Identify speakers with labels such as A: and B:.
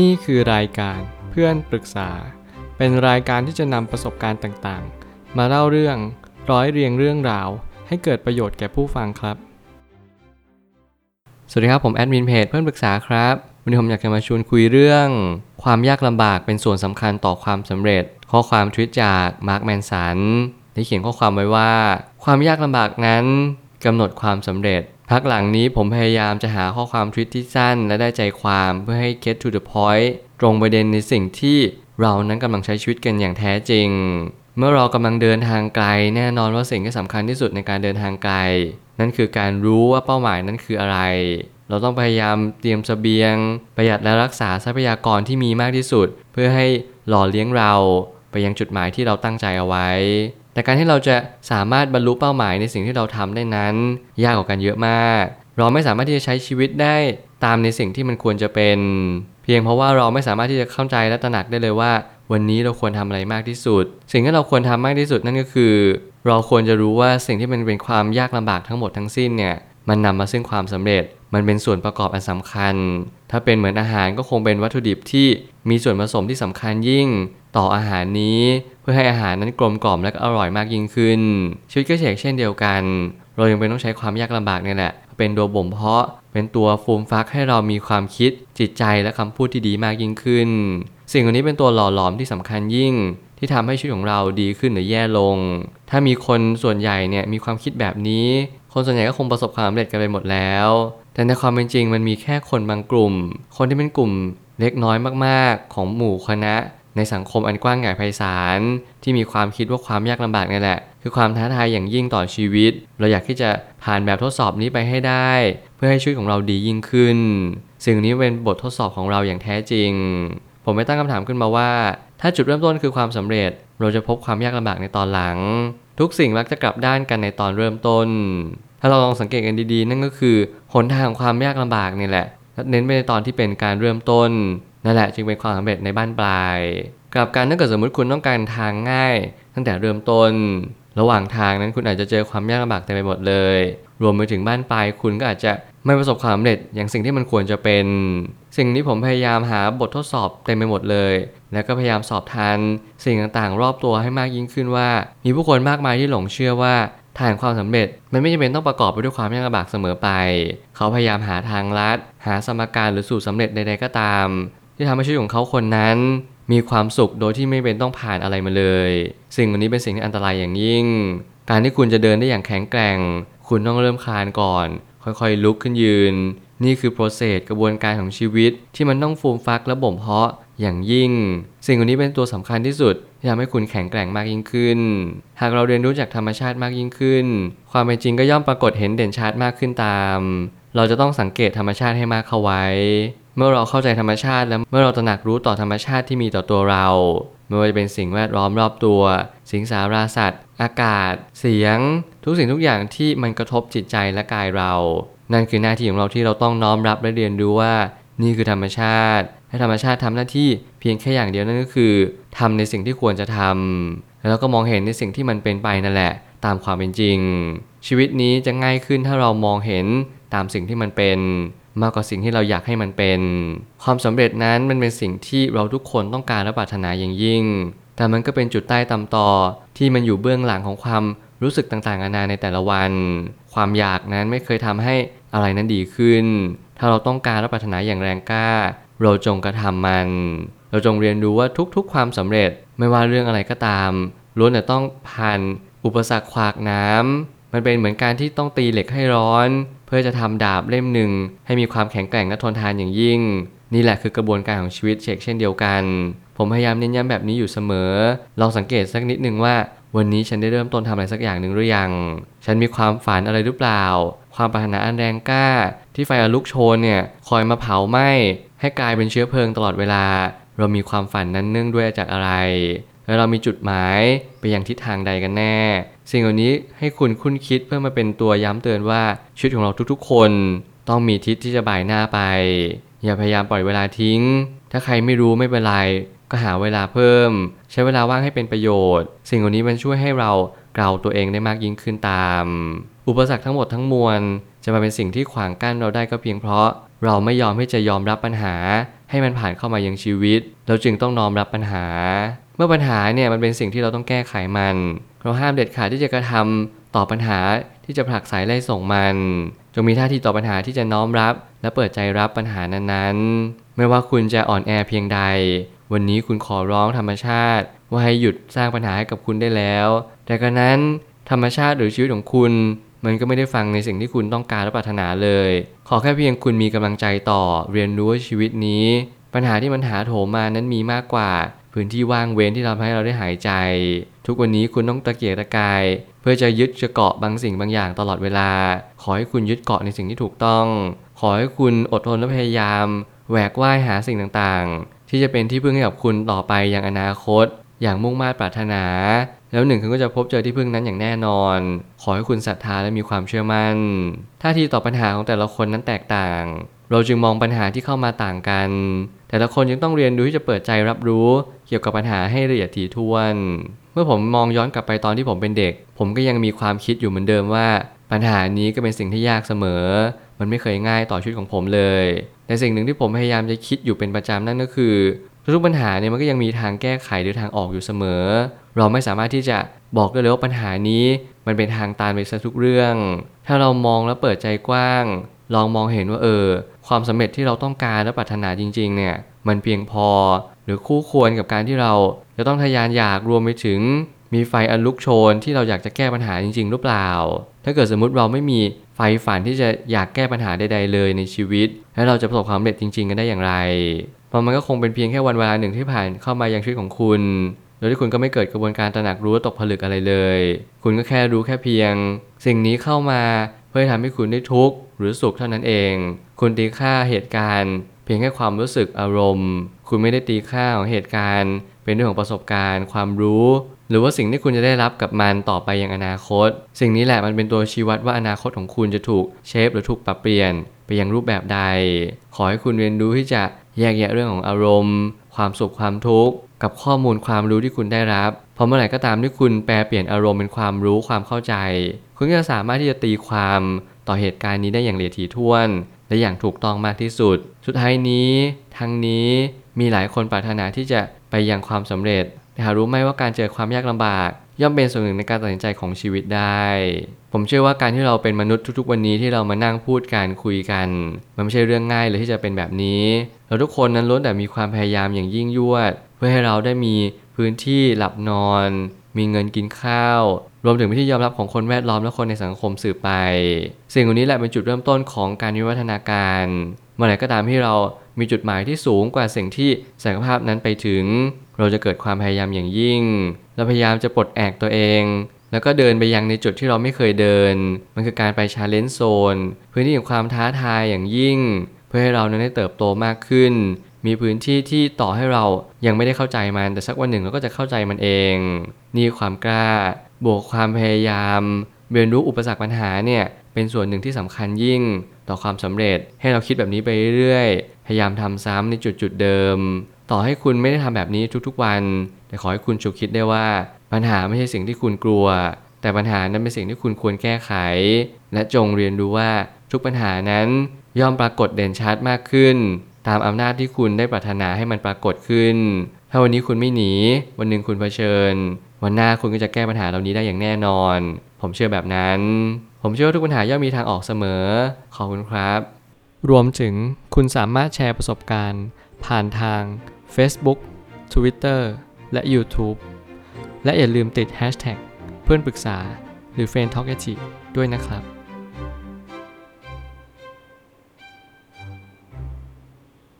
A: นี่คือรายการเพื่อนปรึกษา เป็นรายการที่จะนำประสบการณ์ต่างๆ มาเล่าเรื่องร้อยเรียงเรื่องราว ให้เกิดประโยชน์แก่ผู้ฟังครับ สวัสดีครับผมแอดมินเพจเพื่อนปรึกษาครับวันนี้ผมอยากจะมาชวนคุยเรื่อง ความยากลำบากเป็นส่วนสำคัญต่อความสำเร็จ ข้อความทวิตจากมาร์คแมนสันได้เขียนข้อความไว้ว่า ความยากลำบากนั้นกำหนดความสำเร็จ พักหลังนี้ผมพยายามจะหาข้อความทวิตที่สั้นและได้ใจความเพื่อให้ get to the point ตรงประเด็นในสิ่งที่เรานั้นกำลังใช้ชีวิตกันอย่างแท้จริง เมื่อเรากำลังเดินทางไกล แน่นอนว่าสิ่งที่สำคัญที่สุดในการเดินทางไกล นั่นคือการรู้ว่าเป้าหมายนั้นคืออะไร เราต้องพยายามเตรียมเสบียง ประหยัดและรักษาทรัพยากรที่มีมากที่สุด เพื่อให้หล่อเลี้ยงเราไปยังจุดหมายที่เราตั้งใจเอาไว้ แต่การที่เราจะสามารถบรรลุเป้าหมายในสิ่งที่เราทำได้นั้น ยากกว่ากันเยอะมาก เราไม่สามารถที่จะใช้ชีวิตได้ตามในสิ่งที่มันควรจะเป็น เพียงเพราะว่าเราไม่สามารถที่จะเข้าใจและตระหนักได้เลยว่า วันนี้เราควรทำอะไรมากที่สุด สิ่งที่เราควรทำมากที่สุดนั่นก็คือ เราควรจะรู้ว่าสิ่งที่มันเป็นความยากลำบากทั้งหมดทั้งสิ้นเนี่ยมันนำมาซึ่งความสำเร็จ มันเป็นส่วนประกอบอันสำคัญ ถ้าเป็นเหมือนอาหารก็คงเป็นวัตถุดิบที่มีส่วนผสมที่สำคัญยิ่ง ต่ออาหารนี้เพื่อให้อาหารนั้นกลมกล่อมและก็อร่อยมากยิ่งขึ้น ชีวิตก็เช่นเดียวกัน เรายังเป็นต้องใช้ความยากลำบากนี่แหละเป็นตัวบ่มเพาะ เป็นตัวฟูมฟักให้เรามีความคิดจิตใจและคำพูดที่ดีมากยิ่งขึ้น สิ่งเหล่านี้เป็นตัวหล่อหลอมที่สำคัญยิ่ง ที่ทำให้ชีวิตของเราดีขึ้นหรือแย่ลง ถ้ามีคนส่วนใหญ่เนี่ยมีความคิดแบบนี้ คนส่วนใหญ่ก็คงประสบความสำเร็จกันไปหมดแล้ว แต่ในความเป็นจริงมันมีแค่คนบางกลุ่ม คนที่เป็นกลุ่มเล็กน้อยมากๆ ของหมู่คณะ ในสังคมอันกว้างใหญ่ไพศาลที่มีความคิดว่าความยากลำบากนี่แหละ คือความท้าทายอย่างยิ่งต่อชีวิต เราอยากที่จะผ่านแบบทดสอบนี้ไปให้ได้ เพื่อให้ชีวิตของเราดียิ่งขึ้น สิ่งนี้เป็นบททดสอบของเราอย่างแท้จริง ผมไม่ตั้งคำถามขึ้นมาว่า ถ้าจุดเริ่มต้นคือความสำเร็จ เราจะพบความยากลำบากในตอนหลัง ทุกสิ่งมักจะกลับด้านกันในตอนเริ่มต้น ถ้าเราลองสังเกตกันดีๆ นั่นก็คือหนทางความยากลำบากนี่แหละเน้นไปในตอนที่เป็นการเริ่มต้น นั่นแหละจึงเป็นความสำเร็จในบ้านปลายกลับกันถ้าเกิดสมมติคุณต้องการทางง่าย ตั้งแต่เริ่มต้น ระหว่างทางนั้นคุณอาจจะเจอความยากลำบากเต็มไปหมดเลย รวมไปถึงบ้านปลายคุณก็อาจจะไม่ประสบความสำเร็จอย่างสิ่งที่มันควรจะเป็น สิ่งนี้ผมพยายามหาบททดสอบเต็มไปหมดเลย แล้วก็พยายามสอบทานสิ่งต่างๆ รอบตัวให้มากยิ่งขึ้นว่า มีผู้คนมากมายที่หลงเชื่อว่าทางความสำเร็จมันไม่จำเป็นต้องประกอบไปด้วยความยากลำบากเสมอไป เขาพยายามหาทางลัด หาสมการหรือสูตรสำเร็จใดๆก็ตาม ที่ทำให้ชีวิตของเขาคนนั้น มีความสุขโดยที่ไม่เป็นต้องผ่านอะไรมาเลย สิ่งเหล่านี้เป็นสิ่งที่อันตรายอย่างยิ่ง การที่คุณจะเดินได้อย่างแข็งแกร่ง คุณต้องเริ่มคลานก่อน ค่อยๆลุกขึ้นยืน นี่คือโปรเซสกระบวนการของชีวิตที่มันต้องฟูมฟักและบ่มเพาะอย่างยิ่ง สิ่งเหล่านี้เป็นตัวสำคัญที่สุดที่ทำให้คุณแข็งแกร่งมากยิ่งขึ้น หากเราเรียนรู้จากธรรมชาติมากยิ่งขึ้น ความเป็นจริงก็ย่อมปรากฏเห็นเด่นชัดมากขึ้นตาม เราจะต้องสังเกตธรรมชาติให้มากเข้าไว้ เมื่อเราเข้าใจธรรมชาติและเมื่อเราตระหนักรู้ต่อธรรมชาติที่มีต่อตัวเราไม่ว่าจะเป็นสิ่งแวดล้อมรอบตัว สิงสาราสัตว์ อากาศ เสียง ทุกสิ่งทุกอย่างที่มันกระทบจิตใจและกายเรา นั่นคือหน้าที่ของเราที่เราต้องน้อมรับและเรียนรู้ว่า นี่คือธรรมชาติให้ธรรมชาติทำหน้าที่เพียงแค่อย่างเดียวนั่นก็คือทำในสิ่งที่ควรจะทำแล้วก็มองเห็นในสิ่งที่มันเป็นไปนั่นแหละ ตามความเป็นจริง ชีวิตนี้จะง่ายขึ้นถ้าเรามองเห็นตามสิ่งที่มันเป็น มากกว่าสิ่งที่เราอยากให้มันเป็น ความสำเร็จนั้นมันเป็นสิ่งที่เราทุกคนต้องการและปรารถนาอย่างยิ่ง แต่มันก็เป็นจุดใต้ตำต่อที่มันอยู่เบื้องหลังของความรู้สึกต่างๆนานาในแต่ละวัน ความอยากนั้นไม่เคยทำให้อะไรนั้นดีขึ้น ถ้าเราต้องการและปรารถนาอย่างแรงกล้า เราจงกระทำมัน เราจงเรียนรู้ว่าทุกๆ ความสำเร็จไม่ว่าเรื่องอะไรก็ตามล้วนแต่ต้องผ่านอุปสรรคขวากน้ำ มันเป็นเหมือนการที่ต้องตีเหล็กให้ร้อน เพื่อจะทำดาบเล่มหนึ่ง ให้มีความแข็งแกร่งและทนทานอย่างยิ่ง นี่แหละคือกระบวนการของชีวิตเช็คเช่นเดียวกัน ผมพยายามเน้นย้ำแบบนี้อยู่เสมอ ลองสังเกตสักนิดหนึ่งว่า วันนี้ฉันได้เริ่มต้นทำอะไรสักอย่างหนึ่งหรือยัง ฉันมีความฝันอะไรหรือเปล่า ความปรารถนาอันแรงกล้า ที่ไฟอลุกโชนเนี่ยคอยมาเผาไหม้ให้กลายเป็นเชื้อเพลิงตลอดเวลา เรามีความฝันนั้นเนื่องด้วยจากอะไรและเรามีจุดหมายไปยังทิศทางใดกันแน่ สิ่งเหล่านี้ให้คุณคุ้นคิดเพื่อมาเป็นตัวย้ำเตือนว่าชีวิตของเราทุกๆ คน ต้องมีทิศที่จะบ่ายหน้าไป อย่าพยายามปล่อยเวลาทิ้ง ถ้าใครไม่รู้ไม่เป็นไรก็หาเวลาเพิ่ม ใช้เวลาว่างให้เป็นประโยชน์ สิ่งเหล่านี้มันช่วยให้เราเกลาตัวเองได้มากยิ่งขึ้นตาม อุปสรรคทั้งหมดทั้งมวล จะมาเป็นสิ่งที่ขวางกั้นเราได้ก็เพียงเพราะ เราไม่ยอมที่จะยอมรับปัญหา ให้มันผ่านเข้ามายังชีวิต เราจึงต้องน้อมรับปัญหา เมื่อปัญหาเนี่ยมันเป็นสิ่งที่เราต้องแก้ไขมัน เราห้ามเด็ดขาดที่จะกระทำต่อปัญหาที่จะผลักสายไล่ส่งมัน จงมีท่าทีต่อปัญหาที่จะน้อมรับ และเปิดใจรับปัญหานั้นๆ ไม่ว่าคุณจะอ่อนแอเพียงใด วันนี้คุณขอร้องธรรมชาติ ว่าให้หยุดสร้างปัญหาให้กับคุณได้แล้ว แต่กระนั้นธรรมชาติหรือชีวิตของคุณ มันก็ไม่ได้ฟังในสิ่งที่คุณต้องการและปรารถนาเลย ขอแค่เพียงคุณมีกำลังใจต่อเรียนรู้ว่าชีวิตนี้ ปัญหาที่มันหาโถมมานั้นมีมากกว่า พื้นที่ว่างเว้นที่ทำให้เราได้หายใจ ทุกวันนี้คุณต้องตะเกียกตะกาย เพื่อจะยึดจะเกาะบางสิ่งบางอย่างตลอดเวลา ขอให้คุณยึดเกาะในสิ่งที่ถูกต้อง ขอให้คุณอดทนและพยายามแหวกว่ายหาสิ่งต่างๆ ที่จะเป็นที่พึ่งให้กับคุณต่อไปอย่างอนาคต อย่างมุ่งมา่ปรารถนา แล้วหนึ่งคุณก็จะพบเจอที่พึ่งนั้นอย่างแน่นอน ขอให้คุณศรัทธาและมีความเชื่อมั่นท่าทีต่อปัญหาของแต่ละคนนั้นแตกต่าง เราจึงมองปัญหาที่เข้ามาต่างกัน แต่ละคนจึงต้องเรียนรู้ที่จะเปิดใจรับรู้ กี่ยวกับปัญหาให้ละเอียดถี่ถ้วน เมื่อผมมองย้อนกลับไปตอนที่ผมเป็นเด็ก ผมก็ยังมีความคิดอยู่เหมือนเดิมว่า ปัญหานี้ก็เป็นสิ่งที่ยากเสมอ มันไม่เคยง่ายต่อชีวิตของผมเลย แต่สิ่งหนึ่งที่ผมพยายามจะคิดอยู่เป็นประจำนั่นก็คือทุกปัญหาเนี่ยมันก็ยังมีทางแก้ไขหรือทางออกอยู่เสมอ เราไม่สามารถที่จะบอกได้เลยว่าปัญหานี้มันเป็นทางตันไปซะทุกเรื่อง ถ้าเรามองแล้วเปิดใจกว้าง ลองมองเห็นว่าเออ ความสำเร็จที่เราต้องการและปรารถนาจริง ๆ เนี่ย มันเพียงพอ หรือคู่ควรกับการที่เราจะต้องทะยานอยากรวมไปถึง มีไฟอันลุกโชนที่เราอยากจะแก้ปัญหาจริง ๆ หรือเปล่า ถ้าเกิดสมมุติเราไม่มีไฟฝันที่จะอยากแก้ปัญหาใดๆเลยในชีวิต แล้วเราจะประสบความสำเร็จจริง ๆ กันได้อย่างไรเพราะมันก็คงเป็นเพียงแค่วันเวลาหนึ่งที่ผ่านเข้ามายังชีวิตของคุณโดยที่คุณก็ไม่เกิดกระบวนการตระหนักรู้ตกผลึกอะไรเลย คุณก็แค่รู้แค่เพียง สิ่งนี้เข้ามาเพื่อทำให้คุณได้ทุกข์หรือสุขเท่านั้นเอง คุณตีค่าเหตุการณ์ พียงแค่ความรู้สึกอารมณ์ คุณไม่ได้ตีค่าของเหตุการณ์ เป็นเรื่องของประสบการณ์ ความรู้ หรือว่าสิ่งที่คุณจะได้รับกับมันต่อไปอยังอนาคต สิ่งนี้แหละมันเป็นตัวชี้วัดว่าอนาคตของคุณจะถูกเชฟหรือถูกปรับเปลี่ยน ไปยังรูปแบบใด ขอให้คุณเรียนรู้ที่จะแยกแยะเรื่องของอารมณ์ ความสุขความทุกข์กับข้อมูลความรู้ที่คุณได้รับพราะเมื่อไหร่ก็ตามที่คุณแปลเปลี่ยนอารมณ์เป็นความรู้ความเข้าใจ คุณก็จะสามารถที่จะตีความต่อเหตุการณ์นี้ได้อย่างละเอียดถี่ถ้วน และอย่างถูกต้องมากที่สุด สุดท้ายนี้ทั้งนี้มีหลายคนปรารถนาที่จะไปยังความสำเร็จ แต่หารู้ไหมว่าการเจอความยากลำบาก ย่อมเป็นส่วนหนึ่งในการตัดสินใจของชีวิตได้ ผมเชื่อว่าการที่เราเป็นมนุษย์ทุกๆ วันนี้ที่เรามานั่งพูดกันคุยกัน มันไม่ใช่เรื่องง่ายเลยที่จะเป็นแบบนี้ เราทุกคนนั้นล้วนแต่มีความพยายามอย่างยิ่งยวด เพื่อให้เราได้มีพื้นที่หลับนอน มีเงินกินข้าว รวมถึงเป็นที่ยอมรับของคนแวดล้อมและคนในสังคมสืบไป สิ่งเหล่านี้แหละเป็นจุดเริ่มต้นของการวิวัฒนาการเมื่อไหร่ก็ตามที่เรามีจุดหมายที่สูงกว่าสิ่งที่ศักยภาพนั้นไปถึง เราจะเกิดความพยายามอย่างยิ่งเราพยายามจะปลดแอกตัวเอง แล้วก็เดินไปยังในจุดที่เราไม่เคยเดิน มันคือการไปชาเลนจ์โซนพื้นที่ของความท้าทายอย่างยิ่ง เพื่อให้เรานั้นได้เติบโตมากขึ้น มีพื้นที่ที่ต่อให้เรายังไม่ได้เข้าใจมันแต่สักวันหนึ่งเราก็จะเข้าใจมันเอง นี่ความกล้า บวกความพยายาม เรียนรู้อุปสรรคปัญหาเนี่ยเป็นส่วนหนึ่งที่สำคัญยิ่งต่อความสำเร็จให้เราคิดแบบนี้ไปเรื่อยๆ พยายามทำซ้ำในจุดจุดเดิม ต่อให้คุณไม่ได้ทำแบบนี้ทุกๆวัน แต่ขอให้คุณฉุกคิดได้ว่าปัญหาไม่ใช่สิ่งที่คุณกลัว แต่ปัญหานั้นเป็นสิ่งที่คุณควรแก้ไข และจงเรียนรู้ว่าทุกปัญหานั้นย่อมปรากฏเด่นชัดมากขึ้น ตามอำนาจที่คุณได้ปรารถนาให้มันปรากฏขึ้น ถ้าวันนี้คุณไม่หนี วันหนึ่งคุณเผชิญ วันหน้าคุณก็จะแก้ปัญหาเหล่านี้ได้อย่างแน่นอน ผมเชื่อแบบนั้น ผมเชื่อว่าทุกปัญหาย่อมมีทางออกเสมอ ขอบคุณครับ รวมถึงคุณสามารถแชร์ประสบการณ์ ผ่านทาง Facebook Twitter และ YouTube และอย่าลืมติด Hashtag เพื่อนปรึกษาหรือ f r ร e n d t a l k ด้วยนะครับ